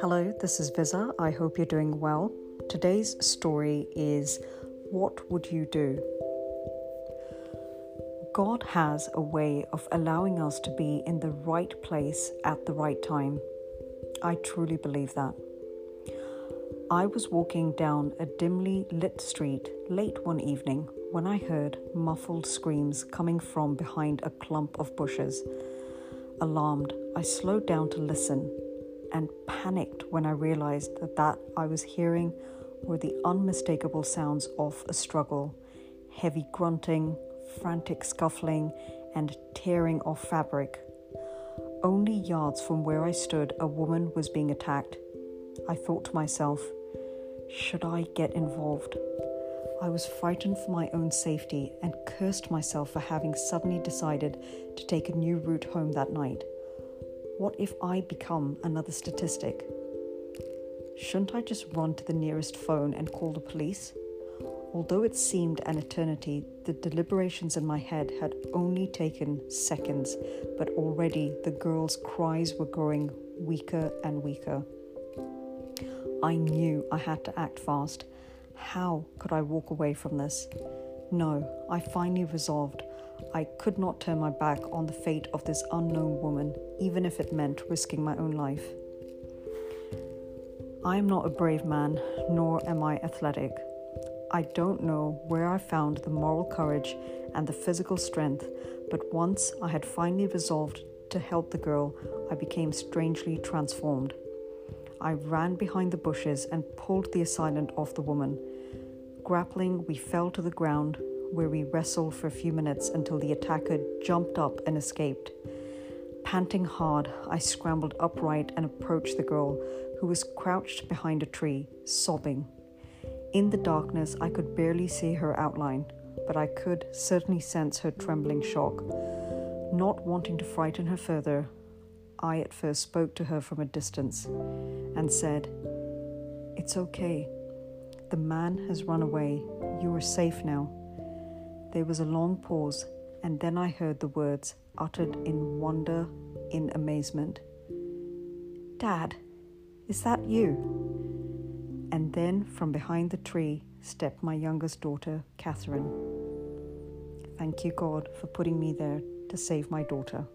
Hello, this is Viza. I hope you're doing well. Today's story is What Would You Do? God has a way of allowing us to be in the right place at the right time. I truly believe that. I was walking down a dimly lit street late one evening when I heard muffled screams coming from behind a clump of bushes. Alarmed, I slowed down to listen and panicked when I realized that that I was hearing were the unmistakable sounds of a struggle heavy grunting, frantic scuffling, and tearing of fabric. Only yards from where I stood, a woman was being attacked. I thought to myself, should I get involved? I was frightened for my own safety and cursed myself for having suddenly decided to take a new route home that night. What if I become another statistic? Shouldn't I just run to the nearest phone and call the police? Although it seemed an eternity, the deliberations in my head had only taken seconds, but already the girl's cries were growing weaker and weaker. I knew I had to act fast. How could I walk away from this? No, I finally resolved I could not turn my back on the fate of this unknown woman, even if it meant risking my own life. I am not a brave man, nor am I athletic. I don't know where I found the moral courage and the physical strength, but once I had finally resolved to help the girl, I became strangely transformed. I ran behind the bushes and pulled the assailant off the woman. Grappling, we fell to the ground, where we wrestled for a few minutes until the attacker jumped up and escaped. Panting hard, I scrambled upright and approached the girl, who was crouched behind a tree, sobbing. In the darkness, I could barely see her outline, but I could certainly sense her trembling shock. Not wanting to frighten her further, I at first spoke to her from a distance and said, It's okay. The man has run away. You are safe now. There was a long pause, and then I heard the words uttered in wonder, in amazement Dad, is that you? And then from behind the tree stepped my youngest daughter, Catherine. Thank you, God, for putting me there to save my daughter.